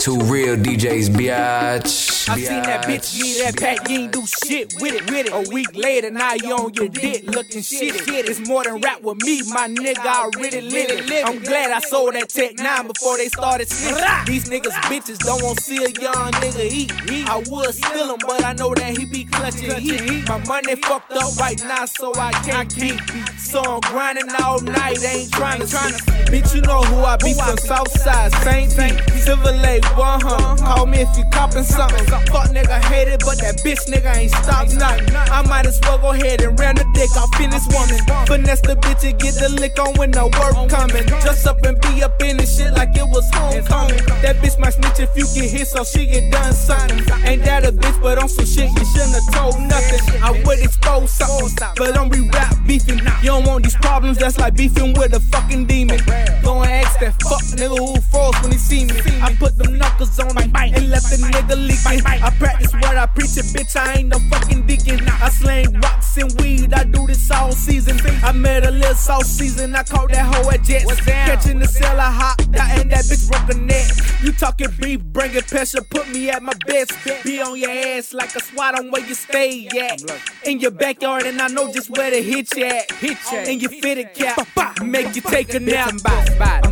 Two real DJs, biatch. I seen that bitch get that pack, you ain't do shit with it, with it. A week later, now you on your dick looking shit. It's more than rap with me, my nigga. I already lit it. I'm glad I sold that Tec 9 before they started snitching. These niggas bitches don't want to see a young nigga eat. I would steal him, but I know that he be clutching heat. My money fucked up right now, so I can't keep. So I'm grinding all night, ain't trying to trying to. Bitch, you know who I be from Southside, Saint Pete, Silver Lake, one huh? Call me if you copping something. Fuck nigga hate it, but that bitch nigga ain't stopped nothing. I might as well go ahead and ram the dick off in this woman. Finesse the bitch and get the lick on when the work coming. Just up and be up in this shit like it was homecoming. That bitch might snitch if you get hit, so she get done something. Ain't that a bitch, but on some shit you shouldn't have told nothing. I would expose something, but I'm be rap beefing. You don't want these problems, that's like beefing with a fucking demon. Go and ask that fuck nigga who froze when he see me. I put them knuckles on him and left the nigga leaking. I practice what I preach, it, bitch. I ain't no fucking deacon. I slang rocks and weed. I do this all season. I met a little sauce season. I caught that hoe at Jets. Catching the cell, I hopped out and that bitch broke a neck. You talking beef, bringing pressure, put me at my best. Be on your ass like a SWAT on where you stay at. In your backyard, and I know just where to hit you at. Hit you in your fitted cap. Make you take a nap.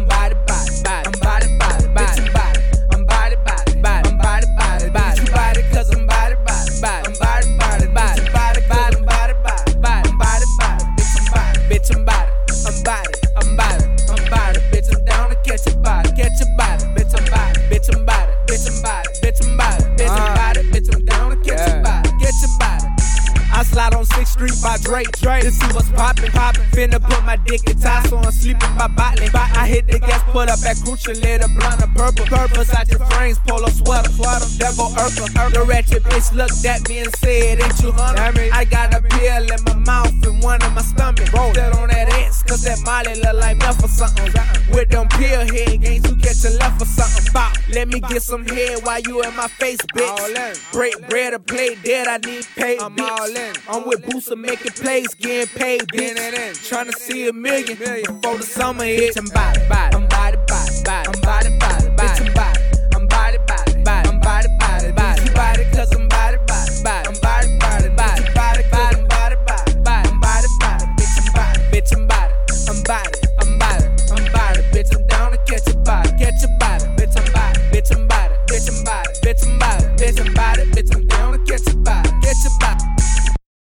Street by Drake, Drake to see what's poppin', poppin'. Finna put my dick in tie, so I'm sleeping by bottling. But I hit the gas, put up at Crucial, lit a blunt of purple. Purpose out your frames, polo sweater, sweater. Go Urkel, the ratchet bitch looked at me and said, Ain't you hungry? I got a pill in my mouth and one in my stomach. Set on that ass, cause that Molly look like meth or something. With them pill head games, you catch a left or something. Let me get some head while you in my face, bitch. Break bread or play dead, I need paid, I'm all in. I'm with Booster making plays, getting paid, bitch. Tryna see a million before the summer hits. I'm body, body, I'm body, body, body, I'm body, body. bitch, about it, bitch, about it, bitch, about it.